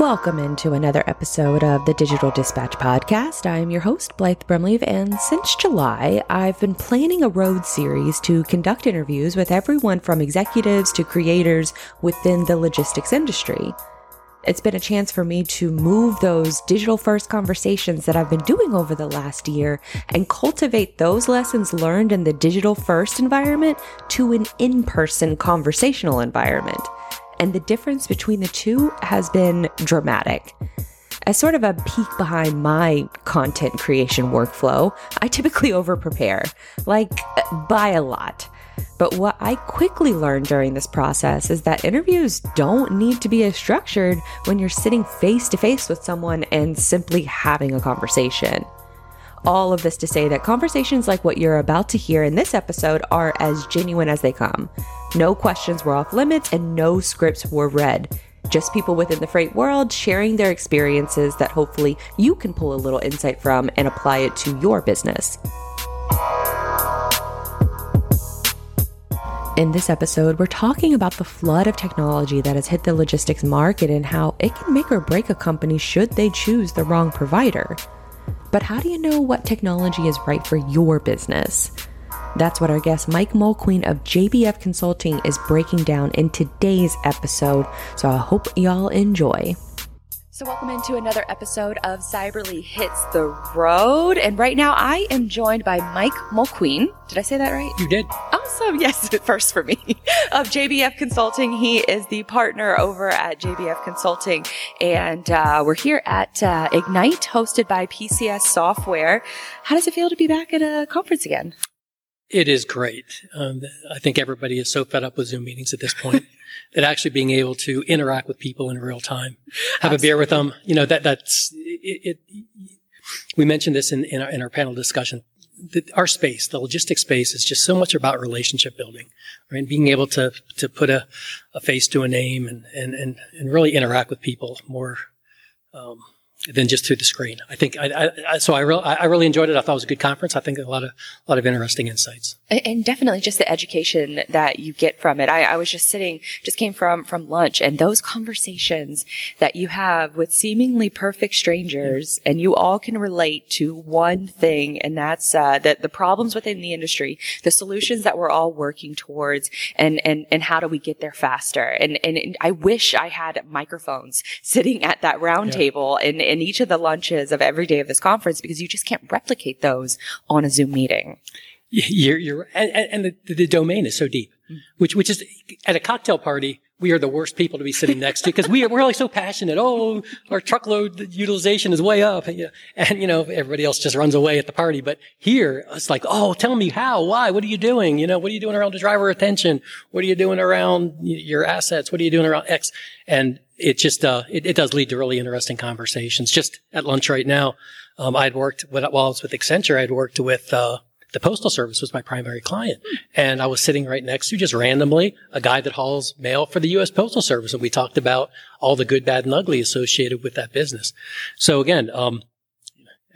Welcome into another episode of the Digital Dispatch Podcast. I am your host, Blythe Brumleve, and since July, I've been planning a road series to conduct interviews with everyone from executives to creators within the logistics industry. It's been a chance for me to move those digital first conversations that I've been doing over the last year and cultivate those lessons learned in the digital first environment to an in person conversational environment and the difference between the two has been dramatic. As sort of a peek behind my content creation workflow, I typically over prepare, like by a lot. But what I quickly learned during this process is that interviews don't need to be as structured when you're sitting face to face with someone and simply having a conversation. All of this to say that conversations like what you're about to hear in this episode are as genuine as they come. No questions were off limits and no scripts were read. Just people within the freight world sharing their experiences that hopefully you can pull a little insight from and apply it to your business. In this episode, we're talking about the flood of technology that has hit the logistics market and how it can make or break a company should they choose the wrong provider. But how do you know what technology is right for your business? That's what our guest Mike Mulqueen of JBF Consulting is breaking down in today's episode. So I hope y'all enjoy. So, welcome into another episode of Cyberly Hits the Road. And right now, I am joined by Mike Mulqueen. Did I say that right? You did. Awesome. Yes, first for me. Of JBF Consulting. He is the partner over at JBF Consulting. And uh, we're here at uh, Ignite, hosted by PCS Software. How does it feel to be back at a conference again? It is great. Um, I think everybody is so fed up with Zoom meetings at this point that actually being able to interact with people in real time, have Absolutely. a beer with them, you know, that, that's, it, it we mentioned this in, in our, in our panel discussion. The, our space, the logistics space is just so much about relationship building, right? Being able to, to put a, a face to a name and, and, and, and really interact with people more, um, than just through the screen. I think I, I so I, re- I really enjoyed it. I thought it was a good conference. I think a lot of a lot of interesting insights. And definitely just the education that you get from it. I, I was just sitting, just came from from lunch, and those conversations that you have with seemingly perfect strangers, yeah. and you all can relate to one thing, and that's uh, that the problems within the industry, the solutions that we're all working towards, and and and how do we get there faster? And and, and I wish I had microphones sitting at that round yeah. table and in each of the lunches of every day of this conference because you just can't replicate those on a Zoom meeting. You're, you're, and, and the, the domain is so deep, mm. which, which is at a cocktail party, we are the worst people to be sitting next to because we are, we're like so passionate. Oh, our truckload utilization is way up. And, you know, everybody else just runs away at the party. But here, it's like, oh, tell me how, why, what are you doing? You know, what are you doing around the driver attention? What are you doing around your assets? What are you doing around X? And it just, uh, it, it does lead to really interesting conversations. Just at lunch right now, um, I'd worked, with, while I was with Accenture, I'd worked with, uh, the postal service was my primary client. And I was sitting right next to just randomly a guy that hauls mail for the U.S. Postal Service. And we talked about all the good, bad, and ugly associated with that business. So again, um,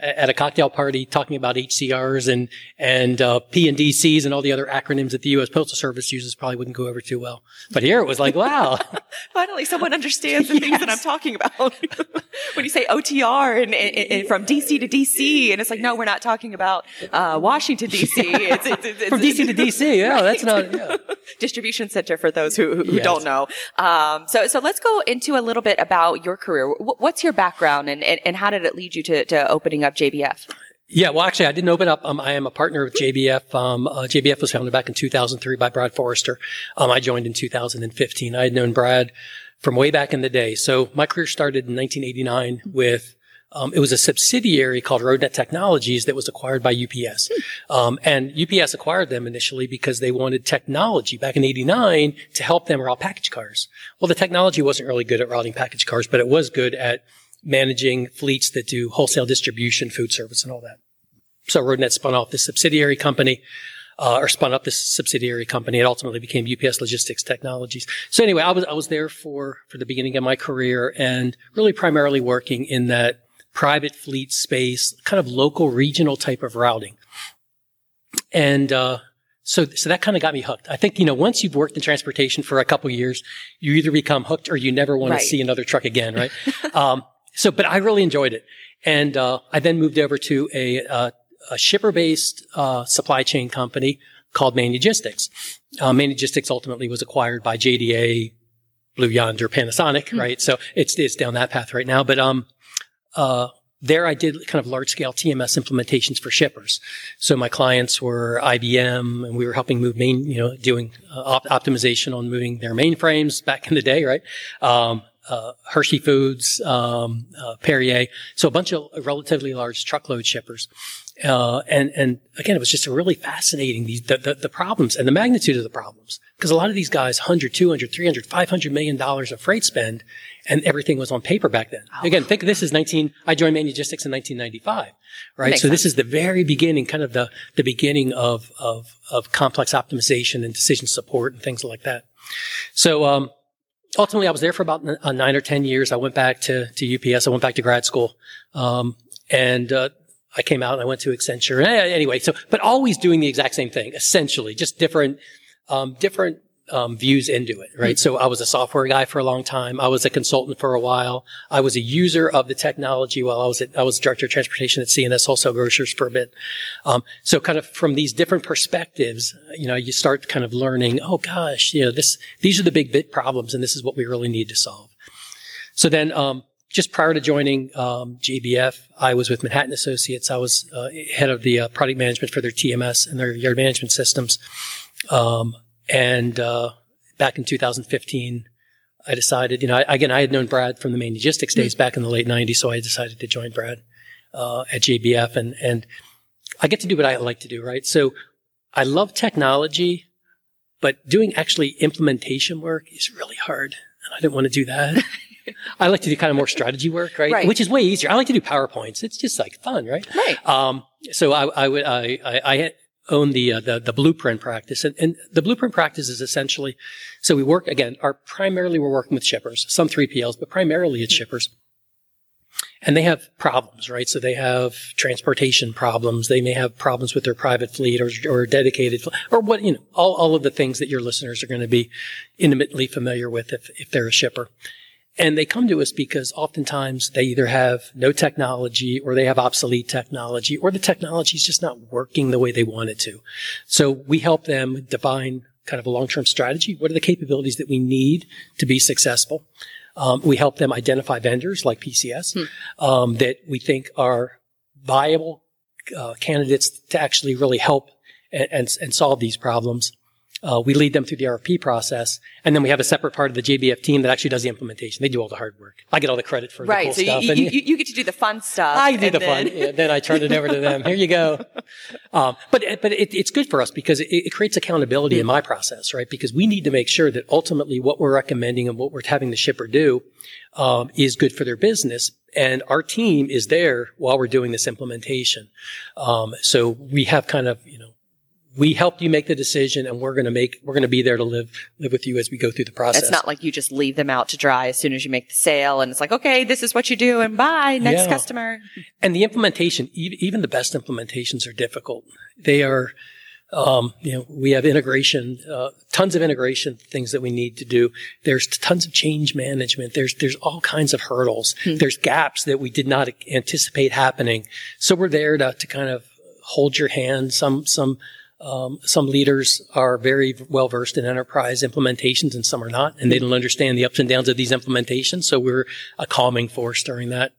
at a cocktail party talking about HCRs and and uh, P and DCs and all the other acronyms that the U.S. Postal Service uses probably wouldn't go over too well. But here it was like, wow, finally someone understands the yes. things that I'm talking about. when you say OTR and, and, and, from DC to DC, and it's like, no, we're not talking about uh, Washington DC. It's, it's, it's, from DC to DC. Yeah, right. that's not yeah. Distribution center for those who, who yes. don't know. Um, so so let's go into a little bit about your career. What's your background, and, and, and how did it lead you to, to opening up JBF? Yeah, well, actually, I didn't open up. Um, I am a partner with JBF. Um, uh, JBF was founded back in 2003 by Brad Forrester. Um, I joined in 2015. I had known Brad from way back in the day. So my career started in 1989 with um, it was a subsidiary called Roadnet Technologies that was acquired by UPS. Um, and UPS acquired them initially because they wanted technology back in 89 to help them route package cars. Well, the technology wasn't really good at routing package cars, but it was good at managing fleets that do wholesale distribution, food service, and all that. So Roadnet spun off this subsidiary company, uh, or spun up this subsidiary company. It ultimately became UPS Logistics Technologies. So anyway, I was I was there for for the beginning of my career, and really primarily working in that private fleet space, kind of local, regional type of routing. And uh, so, so that kind of got me hooked. I think, you know, once you've worked in transportation for a couple years, you either become hooked or you never want Right. to see another truck again, right? um, so, but I really enjoyed it. And, uh, I then moved over to a, uh, a shipper-based, uh, supply chain company called Manugistics. Uh, Manugistics ultimately was acquired by JDA, Blue Yonder, Panasonic, right? So it's, it's down that path right now. But, um, uh, there I did kind of large scale TMS implementations for shippers. So my clients were IBM and we were helping move main, you know, doing uh, op- optimization on moving their mainframes back in the day, right? Um, uh, Hershey Foods, um, uh, Perrier. So a bunch of relatively large truckload shippers. Uh, and, and again, it was just a really fascinating, these, the, the, the problems and the magnitude of the problems. Because a lot of these guys, 100, 200, 300, 500 million dollars of freight spend, and everything was on paper back then. Again, think this is 19, I joined Manugistics in 1995, right? Makes So this is the very beginning, kind of the, the beginning of, of, of complex optimization and decision support and things like that. So, um, ultimately I was there for about n- uh, nine or 10 years. I went back to, to UPS. I went back to grad school. Um, and, uh, I came out and I went to Accenture. Eh, Anyway, so, but always doing the exact same thing, essentially, just different, um, different, um, views into it, right? So I was a software guy for a long time. I was a consultant for a while. I was a user of the technology while I was at, I was director of transportation at C&S Wholesale Grocers for a bit. Um, so kind of from these different perspectives, you know, you start kind of learning, oh gosh, you know, this, these are the big bit problems and this is what we really need to solve. So then, um, just prior to joining um, JBF, I was with Manhattan Associates. I was uh, head of the uh, product management for their TMS and their yard management systems. Um, and uh, back in 2015, I decided, you know, I, again, I had known Brad from the Manugistics days back in the late 90s, so I decided to join Brad uh, at JBF, and and I get to do what I like to do, right? So I love technology, but doing actually implementation work is really hard, and I didn't want to do that. I like to do kind of more strategy work, right? Right. Which is way easier. I like to do PowerPoints. It's just like fun, right? Right. Um, so I, I would, I, I, I own the, uh, the, the blueprint practice and, and the blueprint practice is essentially, so we work again, our primarily we're working with shippers, some 3PLs, but primarily it's shippers. And they have problems, right? So they have transportation problems. They may have problems with their private fleet or, or dedicated, or what, you know, all, all of the things that your listeners are going to be intimately familiar with if, if they're a shipper. And they come to us because oftentimes they either have no technology or they have obsolete technology or the technology is just not working the way they want it to. So we help them define kind of a long-term strategy. What are the capabilities that we need to be successful? Um, we help them identify vendors like PCS um, that we think are viable uh, candidates to actually really help and, and, and solve these problems. Uh, we lead them through the RFP process, and then we have a separate part of the JBF team that actually does the implementation. They do all the hard work. I get all the credit for the Right. cool So you, stuff. you, you, you get to do the fun stuff. I do the then- fun. Yeah, then I turn it over to them. Here you go. Um, but but it, it's good for us because it, it creates accountability in my process, right? Because we need to make sure that ultimately what we're recommending and what we're having the shipper do um, is good for their business. And our team is there while we're doing this implementation. Um, so we have kind of you know we helped you make the decision, and we're going to make we're going to be there to live live with you as we go through the process. It's not like you just leave them out to dry as soon as you make the sale and it's like, okay, this is what you do and bye, next Yeah. customer. And the implementation, even the best implementations are difficult. They are, um, you know, we have integration, uh, tons of integration things that we need to do. There's tons of change management. There's, there's all kinds of hurdles. There's gaps that we did not anticipate happening. So we're there to, to kind of hold your hand. Some, some, um, some leaders are very well versed in enterprise implementations and some are not, and they don't understand the ups and downs of these implementations. So we're a calming force during that.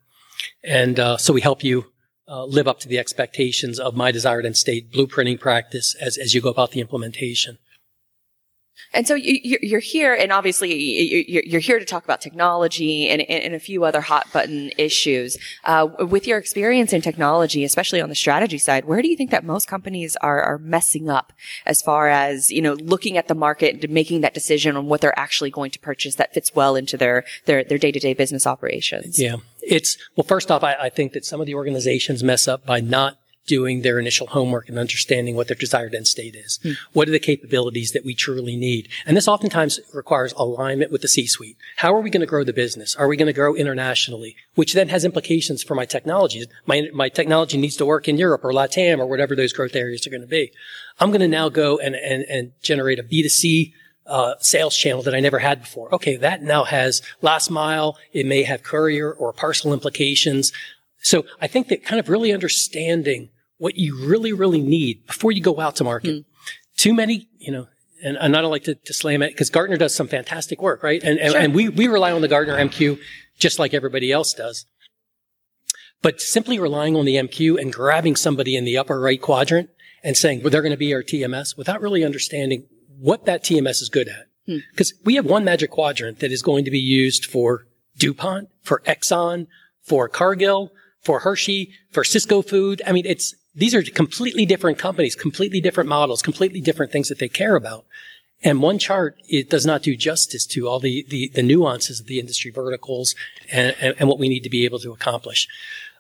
And uh, so we help you uh, live up to the expectations of my desired end state blueprinting practice as, as you go about the implementation. And so you, you're here, and obviously you- you- you're here to talk about technology and, and, and a few other hot button issues. Uh, with your experience in technology, especially on the strategy side, where do you think that most companies are, are messing up as far as you know looking at the market and making that decision on what they're actually going to purchase that fits well into their their their day to day business operations? Yeah. It's, well, first off, I, I think that some of the organizations mess up by not doing their initial homework and understanding what their desired end state is. Mm. What are the capabilities that we truly need? And this oftentimes requires alignment with the C-suite. How are we going to grow the business? Are we going to grow internationally? Which then has implications for my technologies. My, my technology needs to work in Europe or LATAM or whatever those growth areas are going to be. I'm going to now go and, and, and generate a B2C uh, sales channel that I never had before. Okay, that now has last mile. It may have courier or parcel implications. So I think that kind of really understanding what you really, really need before you go out to market. Mm. Too many, you know, and, and I don't like to, to slam it because Gartner does some fantastic work, right? And, and, sure. and we, we rely on the Gartner MQ just like everybody else does. But simply relying on the MQ and grabbing somebody in the upper right quadrant and saying, well, they're going to be our TMS without really understanding what that TMS is good at. Because hmm. we have one magic quadrant that is going to be used for DuPont, for Exxon, for Cargill, for Hershey, for Sysco Food. I mean, it's, these are completely different companies, completely different models, completely different things that they care about. And one chart, it does not do justice to all the, the, the nuances of the industry verticals and, and, and, what we need to be able to accomplish.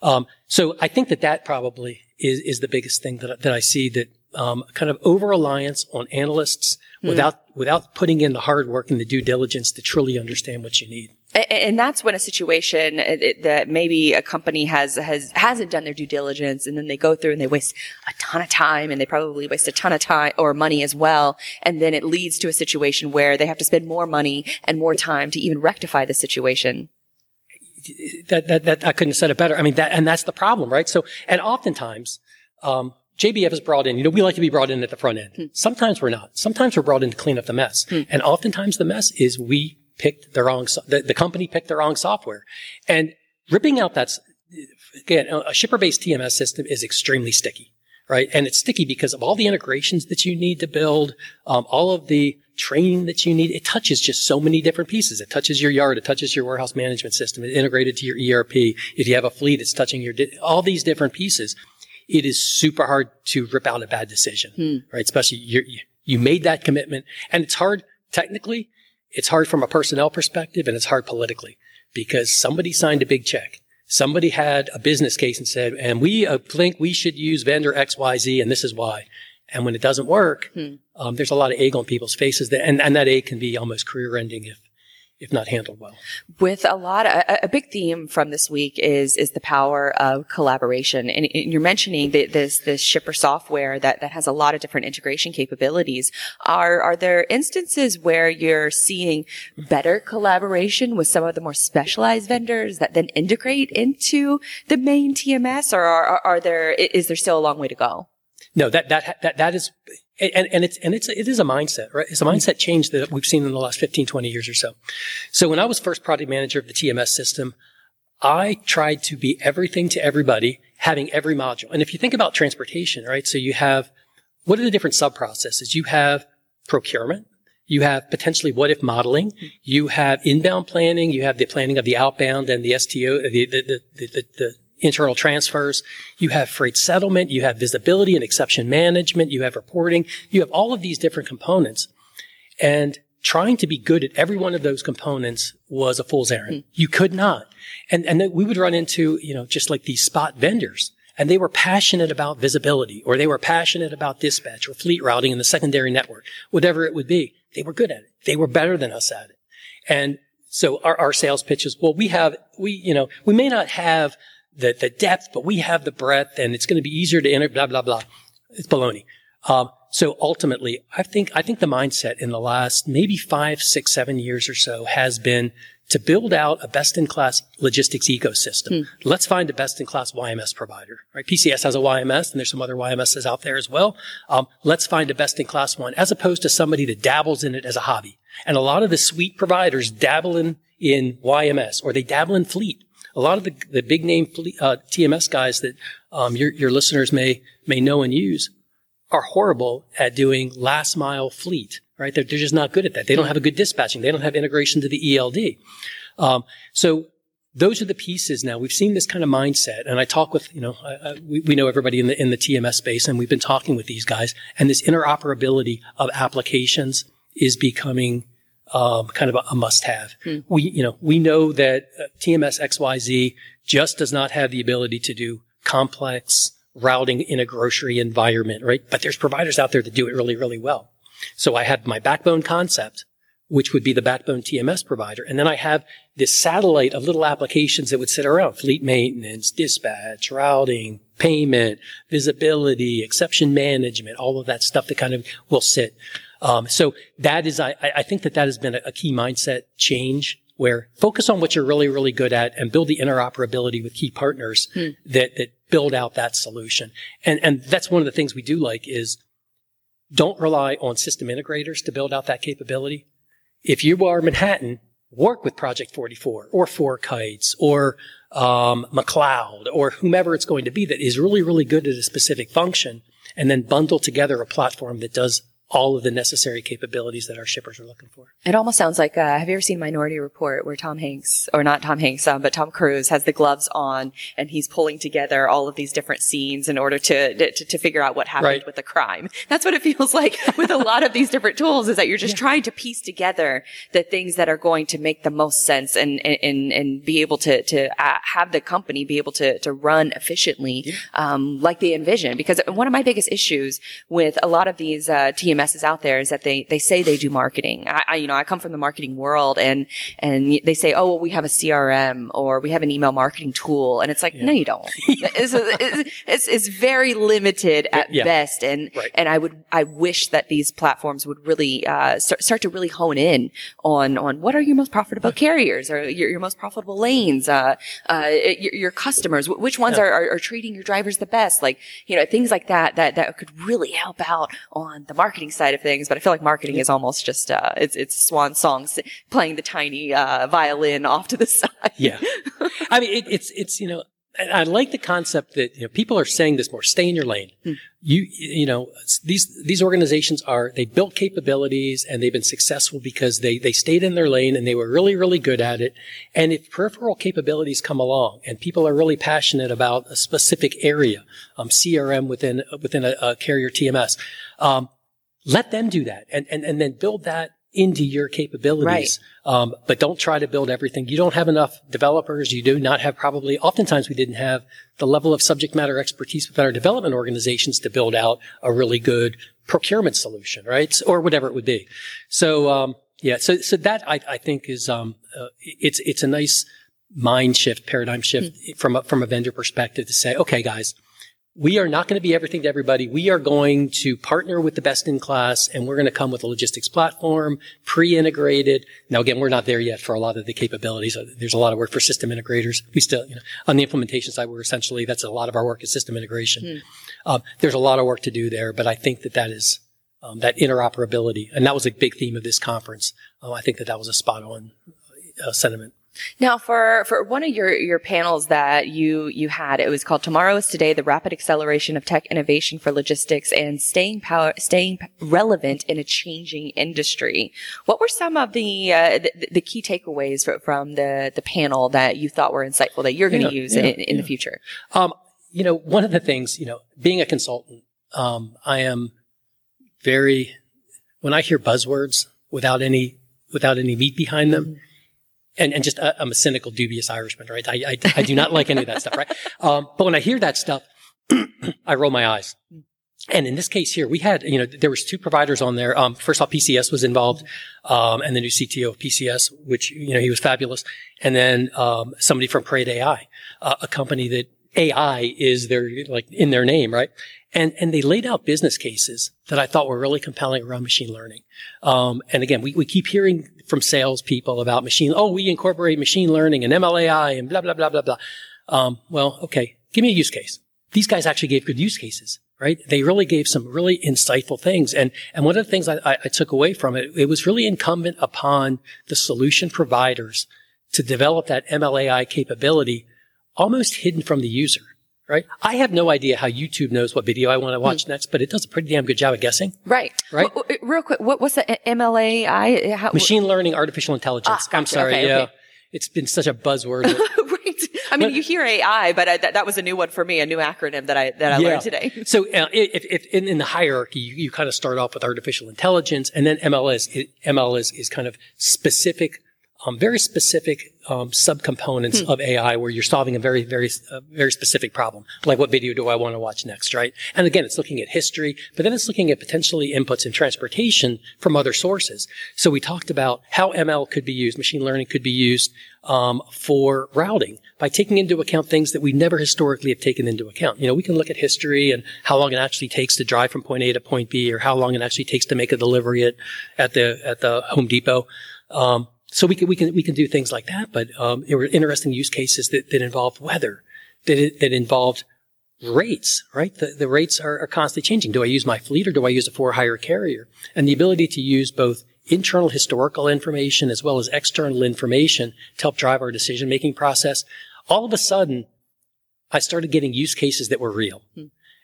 Um, so I think that that probably is, is the biggest thing that, that I see that um, kind of over reliance on analysts mm. without without putting in the hard work and the due diligence to truly understand what you need. And that's when a situation uh, that maybe a company has has hasn't done their due diligence, and then they go through and they waste a ton of time, and they probably waste a ton of time or money as well, and then it leads to a situation where they have to spend more money and more time to even rectify the situation that, that, that I couldn't have said it better. I mean, that, and that's the problem, right? So, and oftentimes, um, JBF is brought in. You know, we like to be brought in at the front end. Hmm. Sometimes we're not. Sometimes we're brought in to clean up the mess. Hmm. And oftentimes the mess is we picked the wrong, so- the, the company picked the wrong software. And ripping out that, again, a shipper-based TMS system is extremely sticky, right? And it's sticky because of all the integrations that you need to build, um, all of the training that you need. It touches just so many different pieces. It touches your yard. It touches your warehouse management system. It's integrated to your ERP. If you have a fleet, it's touching your, di- all these different pieces it is super hard to rip out a bad decision, hmm. right? Especially you you made that commitment and it's hard technically. It's hard from a personnel perspective and it's hard politically because somebody signed a big check. Somebody had a business case and said, and we uh, think we should use vendor XYZ and this is why. And when it doesn't work, hmm. um, there's a lot of egg on people's faces that, and, and that egg can be almost career ending if, if not handled well. With a lot, of, a, a, big theme from this week is is the power of collaboration, and, and you're mentioning that this this shipper software that that has a lot of different integration capabilities. Are are there instances where you're seeing better collaboration with some of the more specialized vendors that then integrate into the main TMS, or are, are there is there still a long way to go? No, that that that that is and, and it's, and it's, it is a mindset, right? It's a mm-hmm. mindset change that we've seen in the last 15, 20 years or so. So when I was first product manager of the TMS system, I tried to be everything to everybody, having every module. And if you think about transportation, right? So you have, what are the different sub processes? You have procurement. You have potentially what if modeling. Mm-hmm. You have inbound planning. You have the planning of the outbound and the STO, the, the, the, the, the internal transfers. You have freight settlement. You have visibility and exception management. You have reporting. You have all of these different components. And trying to be good at every one of those components was a fool's errand. Mm. You could not. And, and then we would run into, you know, just like these spot vendors and they were passionate about visibility or they were passionate about dispatch or fleet routing in the secondary network, whatever it would be. They were good at it. They were better than us at it. And so our, our sales pitches, well, we have, we, you know, we may not have the, the depth, but we have the breadth and it's going to be easier to enter, blah, blah, blah. It's baloney. Um, so ultimately, I think, I think the mindset in the last maybe five, six, seven years or so has been to build out a best-in-class logistics ecosystem. Hmm. Let's find a best-in-class YMS provider. Right? PCS has a YMS, and there's some other YMSs out there as well. Um, let's find a best-in-class one, as opposed to somebody that dabbles in it as a hobby. And a lot of the suite providers dabble in, in YMS, or they dabble in fleet, a lot of the, the big name uh, TMS guys that um, your, your listeners may may know and use are horrible at doing last mile fleet. Right? They're, they're just not good at that. They don't have a good dispatching. They don't have integration to the ELD. Um, so those are the pieces now. We've seen this kind of mindset, and I talk with, you know, I, I, we, we know everybody in the in the TMS space, and we've been talking with these guys, and this interoperability of applications is becoming um, kind of a, a must-have. Hmm. We, you know, we know that uh, TMS XYZ just does not have the ability to do complex routing in a grocery environment, right? But there's providers out there that do it really, really well. So I have my backbone concept, which would be the backbone TMS provider. And then I have this satellite of little applications that would sit around fleet maintenance, dispatch, routing, payment, visibility, exception management, all of that stuff that kind of will sit. Um, so that is, I, I think that that has been a, a key mindset change where focus on what you're really, really good at and build the interoperability with key partners hmm. that, that build out that solution. And, and that's one of the things we do like is don't rely on system integrators to build out that capability. If you are Manhattan, work with Project 44 or FourKites or um, McLeod or whomever it's going to be that is really, really good at a specific function and then bundle together a platform that does all of the necessary capabilities that our shippers are looking for. It almost sounds like, uh, have you ever seen Minority Report where Tom Hanks, or not Tom Hanks, um, but Tom Cruise has the gloves on and he's pulling together all of these different scenes in order to, to, to figure out what happened right. with the crime. That's what it feels like with a lot of these different tools is that you're just yeah. trying to piece together the things that are going to make the most sense and, and, and be able to, to uh, have the company be able to, to run efficiently, yeah. um, like they envision. Because one of my biggest issues with a lot of these, uh, TMS messes out there is that they, they say they do marketing. I, I, you know, I come from the marketing world and, and they say, oh, well, we have a CRM or we have an email marketing tool. And it's like, yeah. no, you don't. it's, it's, it's, very limited at yeah. best. And, right. and I would, I wish that these platforms would really, uh, start, start to really hone in on, on what are your most profitable carriers or your, your most profitable lanes, uh, uh, your, your customers, which ones yeah. are, are, are treating your drivers the best? Like, you know, things like that, that, that could really help out on the marketing side of things, but I feel like marketing is almost just, uh, it's, it's swan songs playing the tiny, uh, violin off to the side. yeah. I mean, it, it's, it's, you know, I like the concept that you know, people are saying this more. Stay in your lane. Hmm. You you know these these organizations are they built capabilities and they've been successful because they they stayed in their lane and they were really really good at it. And if peripheral capabilities come along and people are really passionate about a specific area, um, CRM within within a, a carrier TMS, um, let them do that and, and, and then build that into your capabilities. Right. Um, but don't try to build everything. You don't have enough developers. You do not have probably, oftentimes we didn't have the level of subject matter expertise within our development organizations to build out a really good procurement solution, right? Or whatever it would be. So, um, yeah, so, so that I, I think is, um, uh, it's, it's a nice mind shift, paradigm shift mm-hmm. from a, from a vendor perspective to say, okay, guys, we are not going to be everything to everybody. We are going to partner with the best in class and we're going to come with a logistics platform, pre-integrated. Now again, we're not there yet for a lot of the capabilities. There's a lot of work for system integrators. We still, you know, on the implementation side, we're essentially, that's a lot of our work is system integration. Hmm. Um, there's a lot of work to do there, but I think that that is, um, that interoperability. And that was a big theme of this conference. Uh, I think that that was a spot on uh, sentiment. Now, for, for one of your, your panels that you, you had, it was called Tomorrow is Today, the rapid acceleration of tech innovation for logistics and staying power, staying relevant in a changing industry. What were some of the, uh, the, the, key takeaways from the, the panel that you thought were insightful that you're going to use yeah, in, in yeah. the future? Um, you know, one of the things, you know, being a consultant, um, I am very, when I hear buzzwords without any, without any meat behind them, mm-hmm and, and just, uh, I'm a cynical, dubious Irishman, right? I, I, I do not like any of that stuff, right? Um, but when I hear that stuff, I roll my eyes. And in this case here, we had, you know, there was two providers on there. Um, first off, PCS was involved, um, and the new CTO of PCS, which, you know, he was fabulous. And then, um, somebody from Parade AI, uh, a company that AI is their, like, in their name, right? And, and they laid out business cases that I thought were really compelling around machine learning. Um, and again, we, we keep hearing from salespeople about machine, oh, we incorporate machine learning and MLAI and blah, blah, blah, blah, blah. Um, well, okay, give me a use case. These guys actually gave good use cases, right? They really gave some really insightful things. And, and one of the things I, I took away from it, it was really incumbent upon the solution providers to develop that MLAI capability almost hidden from the user right? I have no idea how YouTube knows what video I want to watch hmm. next, but it does a pretty damn good job of guessing. Right. Right. real quick, what, what's the MLAI? How, Machine learning, artificial intelligence. Ah, I'm sorry. Okay, yeah. Okay. It's been such a buzzword. right. I mean, but, you hear AI, but I, that, that, was a new one for me, a new acronym that I that I yeah. learned today. so, uh, if, if in, in, the hierarchy, you, you, kind of start off with artificial intelligence, and then ML is ML is, is kind of specific um, very specific um, subcomponents Hmm. of AI where you're solving a very, very, uh, very specific problem. Like what video do I want to watch next, right? And again, it's looking at history, but then it's looking at potentially inputs in transportation from other sources. So we talked about how ML could be used, machine learning could be used um, for routing by taking into account things that we never historically have taken into account. You know, we can look at history and how long it actually takes to drive from point A to point B, or how long it actually takes to make a delivery at at the at the Home Depot. Um, so we can we can we can do things like that. But um, there were interesting use cases that that involved weather, that that involved rates. Right, the the rates are, are constantly changing. Do I use my fleet or do I use a for hire carrier? And the ability to use both internal historical information as well as external information to help drive our decision making process. All of a sudden, I started getting use cases that were real.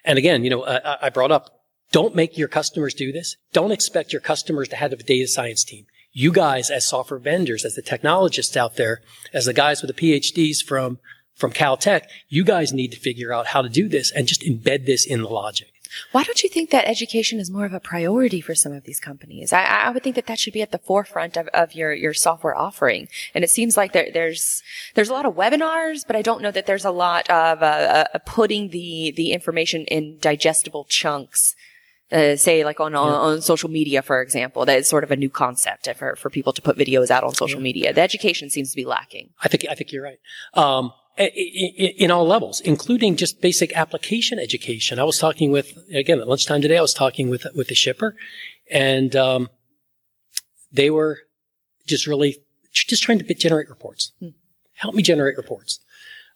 And again, you know, I, I brought up, don't make your customers do this. Don't expect your customers to have a data science team. You guys as software vendors, as the technologists out there, as the guys with the PhDs from, from Caltech, you guys need to figure out how to do this and just embed this in the logic. Why don't you think that education is more of a priority for some of these companies? I, I would think that that should be at the forefront of, of your, your software offering. And it seems like there, there's, there's a lot of webinars, but I don't know that there's a lot of, uh, uh, putting the, the information in digestible chunks. Uh, say like on, on, on social media, for example, that is sort of a new concept for, for people to put videos out on social media. The education seems to be lacking. I think, I think you're right. Um, in all levels, including just basic application education. I was talking with, again, at lunchtime today, I was talking with, with a shipper and, um, they were just really just trying to generate reports. Help me generate reports.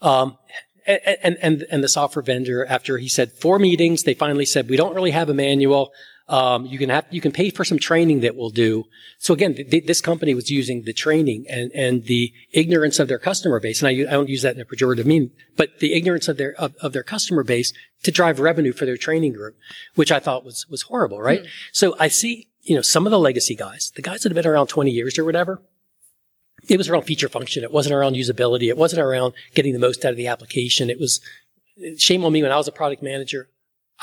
Um, and, and, and, and the software vendor, after he said four meetings, they finally said, we don't really have a manual. Um, you can have, you can pay for some training that we'll do. So again, th- this company was using the training and, and the ignorance of their customer base. And I don't use that in a pejorative meaning, but the ignorance of their, of, of their customer base to drive revenue for their training group, which I thought was, was horrible, right? So I see, you know, some of the legacy guys, the guys that have been around 20 years or whatever, it was around feature function. It wasn't around usability. It wasn't around getting the most out of the application. It was shame on me when I was a product manager.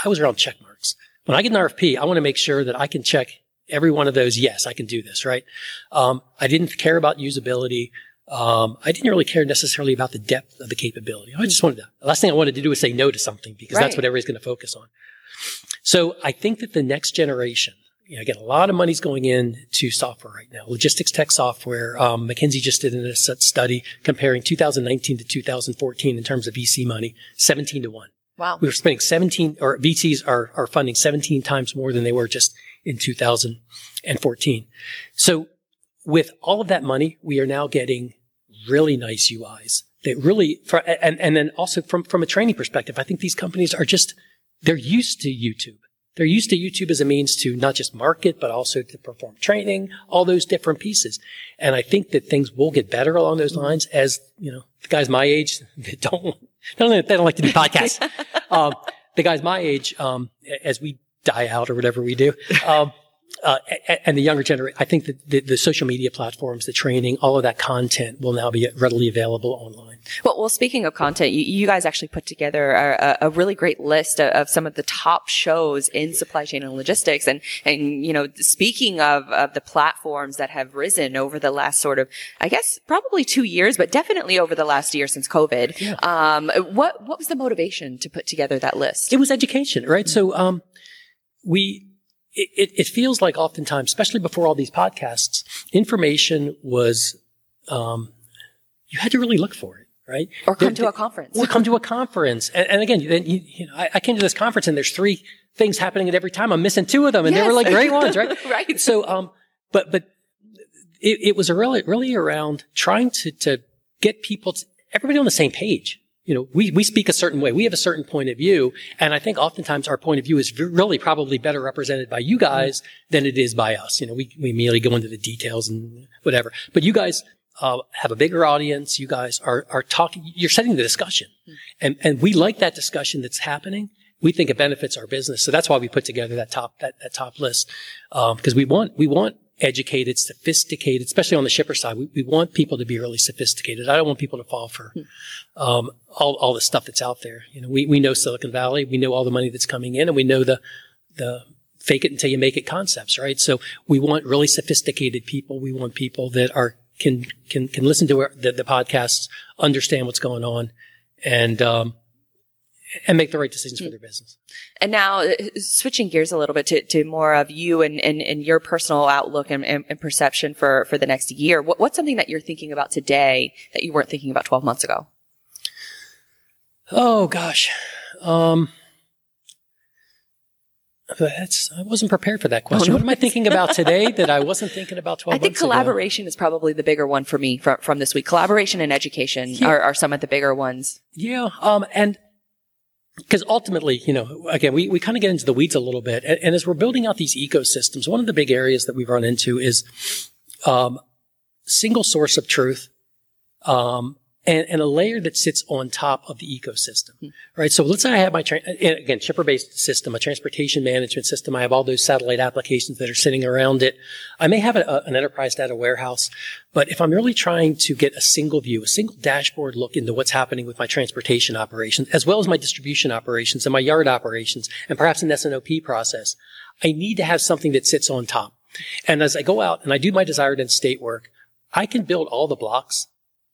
I was around check marks. When I get an RFP, I want to make sure that I can check every one of those. Yes, I can do this, right? Um, I didn't care about usability. Um, I didn't really care necessarily about the depth of the capability. I just wanted to, the last thing I wanted to do was say no to something because that's what everybody's going to focus on. So I think that the next generation, you know, again, a lot of money's going in to software right now. Logistics tech software. Um, McKinsey just did a study comparing 2019 to 2014 in terms of VC money, 17 to one. Wow. We were spending 17, or VCs are, are funding 17 times more than they were just in 2014. So with all of that money, we are now getting really nice UIs that really, for, and, and then also from, from a training perspective, I think these companies are just, they're used to YouTube. They're used to YouTube as a means to not just market, but also to perform training, all those different pieces. And I think that things will get better along those lines as, you know, the guys my age that don't, they don't, they don't like to do podcasts. um, the guys my age, um, as we die out or whatever we do, um, uh, and the younger generation, I think that the, the social media platforms, the training, all of that content will now be readily available online. Well, well, speaking of content, you, you guys actually put together a, a really great list of, of some of the top shows in supply chain and logistics. And, and, you know, speaking of, of the platforms that have risen over the last sort of, I guess, probably two years, but definitely over the last year since COVID. Um, what, what was the motivation to put together that list? It was education, right? So, um, we, it, it, it feels like oftentimes, especially before all these podcasts, information was, um, you had to really look for it, right? Or come to a conference. Or come to a conference. And, and again, you, you know, I, I came to this conference and there's three things happening at every time. I'm missing two of them and they were like great ones, right? Right. So, um, but, but it, it was really, really around trying to, to get people, to, everybody on the same page. You know, we, we speak a certain way. We have a certain point of view. And I think oftentimes our point of view is v- really probably better represented by you guys than it is by us. You know, we, we immediately go into the details and whatever, but you guys, uh, have a bigger audience. You guys are, are talking, you're setting the discussion. And, and we like that discussion that's happening. We think it benefits our business. So that's why we put together that top, that, that top list. Um, cause we want, we want educated, sophisticated, especially on the shipper side. We, we want people to be really sophisticated. I don't want people to fall for, um, all, all the stuff that's out there. You know, we, we know Silicon Valley. We know all the money that's coming in and we know the, the fake it until you make it concepts, right? So we want really sophisticated people. We want people that are can can can listen to the, the podcasts, understand what's going on, and um, and make the right decisions for their business. And now uh, switching gears a little bit to, to more of you and, and, and your personal outlook and, and, and, perception for, for the next year. What, what's something that you're thinking about today that you weren't thinking about 12 months ago? Oh gosh. Um, that's I wasn't prepared for that question. Oh, no. What am I thinking about today that I wasn't thinking about 12 I think collaboration ago? is probably the bigger one for me from, from this week. Collaboration and education yeah. are, are some of the bigger ones. Yeah. Um, and because ultimately, you know, again, we, we kind of get into the weeds a little bit. And, and, as we're building out these ecosystems, one of the big areas that we've run into is um, single source of truth um, and, and, a layer that sits on top of the ecosystem, hmm. right? So let's say I have my, tra- again, shipper-based system, a transportation management system. I have all those satellite applications that are sitting around it. I may have a, a, an enterprise data warehouse, but if I'm really trying to get a single view, a single dashboard look into what's happening with my transportation operations, as well as my distribution operations and my yard operations, and perhaps an S&OP process, I need to have something that sits on top. And as I go out and I do my desired end state work, I can build all the blocks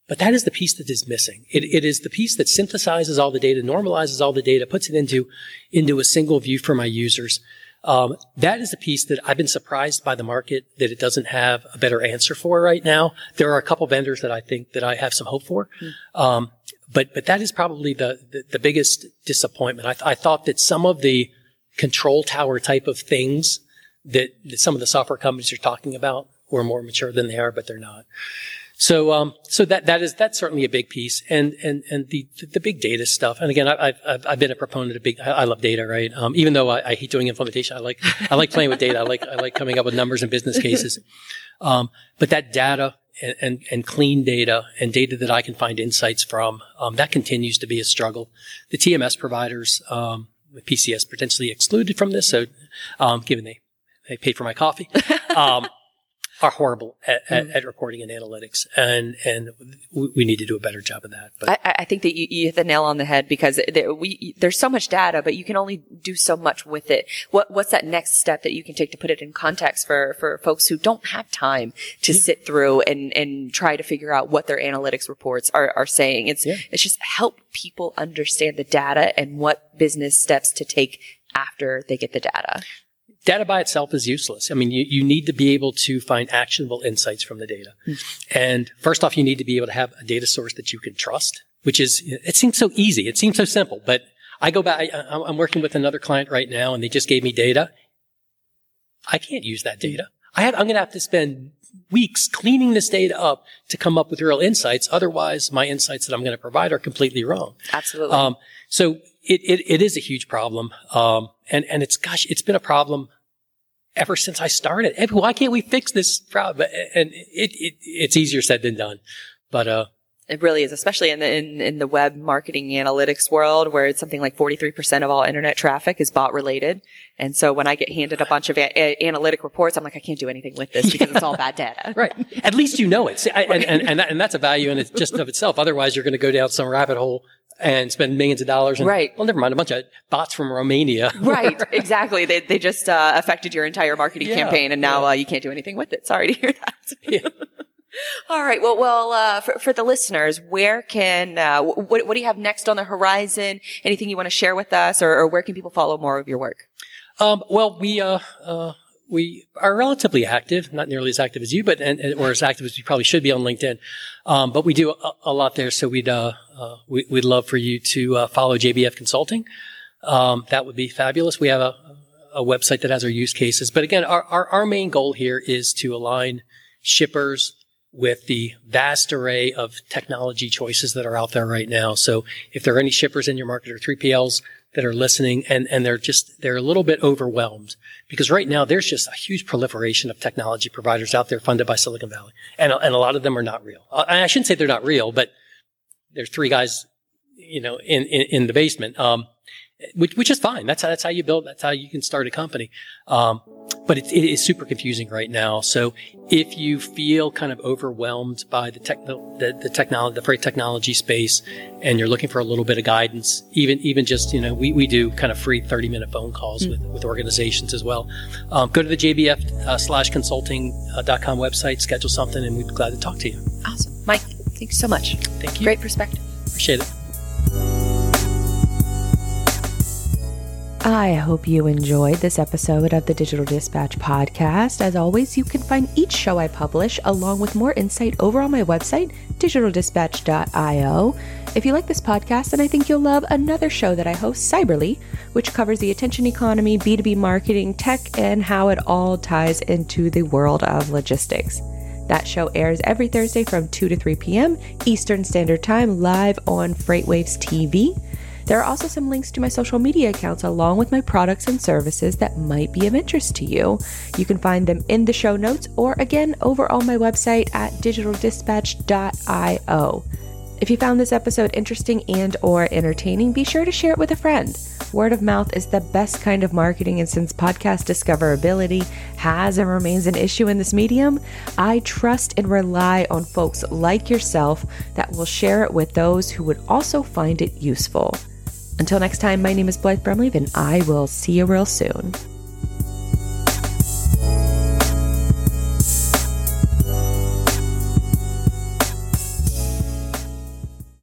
but that is the piece that is missing. It, it is the piece that synthesizes all the data, normalizes all the data, puts it into, into a single view for my users. Um, that is the piece that I've been surprised by the market that it doesn't have a better answer for right now. There are a couple vendors that I think that I have some hope for. Mm. Um, but, but that is probably the, the, the biggest disappointment. I, th- I thought that some of the control tower type of things that, that some of the software companies are talking about were more mature than they are, but they're not. So, um, so that, that is, that's certainly a big piece. And, and, and the, the big data stuff. And again, I, have I've been a proponent of big, I, love data, right? Um, even though I, I, hate doing implementation, I like, I like playing with data. I like, I like coming up with numbers and business cases. Um, but that data and, and, and, clean data and data that I can find insights from, um, that continues to be a struggle. The TMS providers, um, PCS potentially excluded from this. So, um, given they, they paid for my coffee. Are horrible at, mm. at, at, reporting and analytics, and and we need to do a better job of that. But I, I think that you, you, hit the nail on the head because there, we, there's so much data, but you can only do so much with it. What what's that next step that you can take to put it in context for for folks who don't have time to yeah. sit through and and try to figure out what their analytics reports are are saying? It's yeah. it's just help people understand the data and what business steps to take after they get the data data by itself is useless. I mean, you, you need to be able to find actionable insights from the data. Mm-hmm. And first off, you need to be able to have a data source that you can trust, which is, it seems so easy. It seems so simple, but I go back, I, I'm working with another client right now and they just gave me data. I can't use that data. I have, I'm going to have to spend weeks cleaning this data up to come up with real insights. Otherwise, my insights that I'm going to provide are completely wrong. Absolutely. Um, so it, it, it is a huge problem. Um, and, and it's, gosh, it's been a problem ever since I started. Why can't we fix this problem? And it, it, it's easier said than done. But, uh, it really is, especially in the in, in the web marketing analytics world, where it's something like 43% of all internet traffic is bot related. And so when I get handed a bunch of a- a- analytic reports, I'm like, I can't do anything with this because yeah. it's all bad data. right. At least you know it, See, I, and, and, and, that, and that's a value in it just of itself. Otherwise, you're going to go down some rabbit hole and spend millions of dollars. And, right. Well, never mind. A bunch of bots from Romania. right. Exactly. They, they just uh, affected your entire marketing yeah, campaign and now yeah. uh, you can't do anything with it. Sorry to hear that. yeah. All right. Well, well, uh, for, for the listeners, where can, uh, what, what do you have next on the horizon? Anything you want to share with us or, or where can people follow more of your work? Um, well, we, uh, uh, we are relatively active, not nearly as active as you, but and, or as active as we probably should be on LinkedIn. Um, but we do a, a, lot there, so we'd uh, uh, we, would love for you to uh, follow JBF Consulting. Um, that would be fabulous. We have a, a website that has our use cases, but again, our, our our main goal here is to align shippers with the vast array of technology choices that are out there right now. So if there are any shippers in your market or 3PLs that are listening and, and they're just, they're a little bit overwhelmed because right now there's just a huge proliferation of technology providers out there funded by Silicon Valley. And, and a lot of them are not real. I, I shouldn't say they're not real, but there's three guys, you know, in, in, in the basement. Um, which, which is fine. That's how, that's how you build, that's how you can start a company. Um, but it, it is super confusing right now. So if you feel kind of overwhelmed by the tech, the, the technology, the freight technology space, and you're looking for a little bit of guidance, even, even just, you know, we, we do kind of free 30 minute phone calls mm. with, with organizations as well. Um, go to the JBF uh, slash consulting.com uh, website, schedule something, and we'd be glad to talk to you. Awesome. Mike, thanks so much. Thank you. Great perspective. Appreciate it. I hope you enjoyed this episode of the Digital Dispatch podcast. As always, you can find each show I publish along with more insight over on my website, digitaldispatch.io. If you like this podcast, then I think you'll love another show that I host, Cyberly, which covers the attention economy, B2B marketing, tech, and how it all ties into the world of logistics. That show airs every Thursday from 2 to 3 p.m. Eastern Standard Time live on FreightWaves TV. There are also some links to my social media accounts along with my products and services that might be of interest to you. You can find them in the show notes or again over on my website at digitaldispatch.io. If you found this episode interesting and or entertaining, be sure to share it with a friend. Word of mouth is the best kind of marketing and since podcast discoverability has and remains an issue in this medium, I trust and rely on folks like yourself that will share it with those who would also find it useful. Until next time, my name is Blythe Brumleve, and I will see you real soon.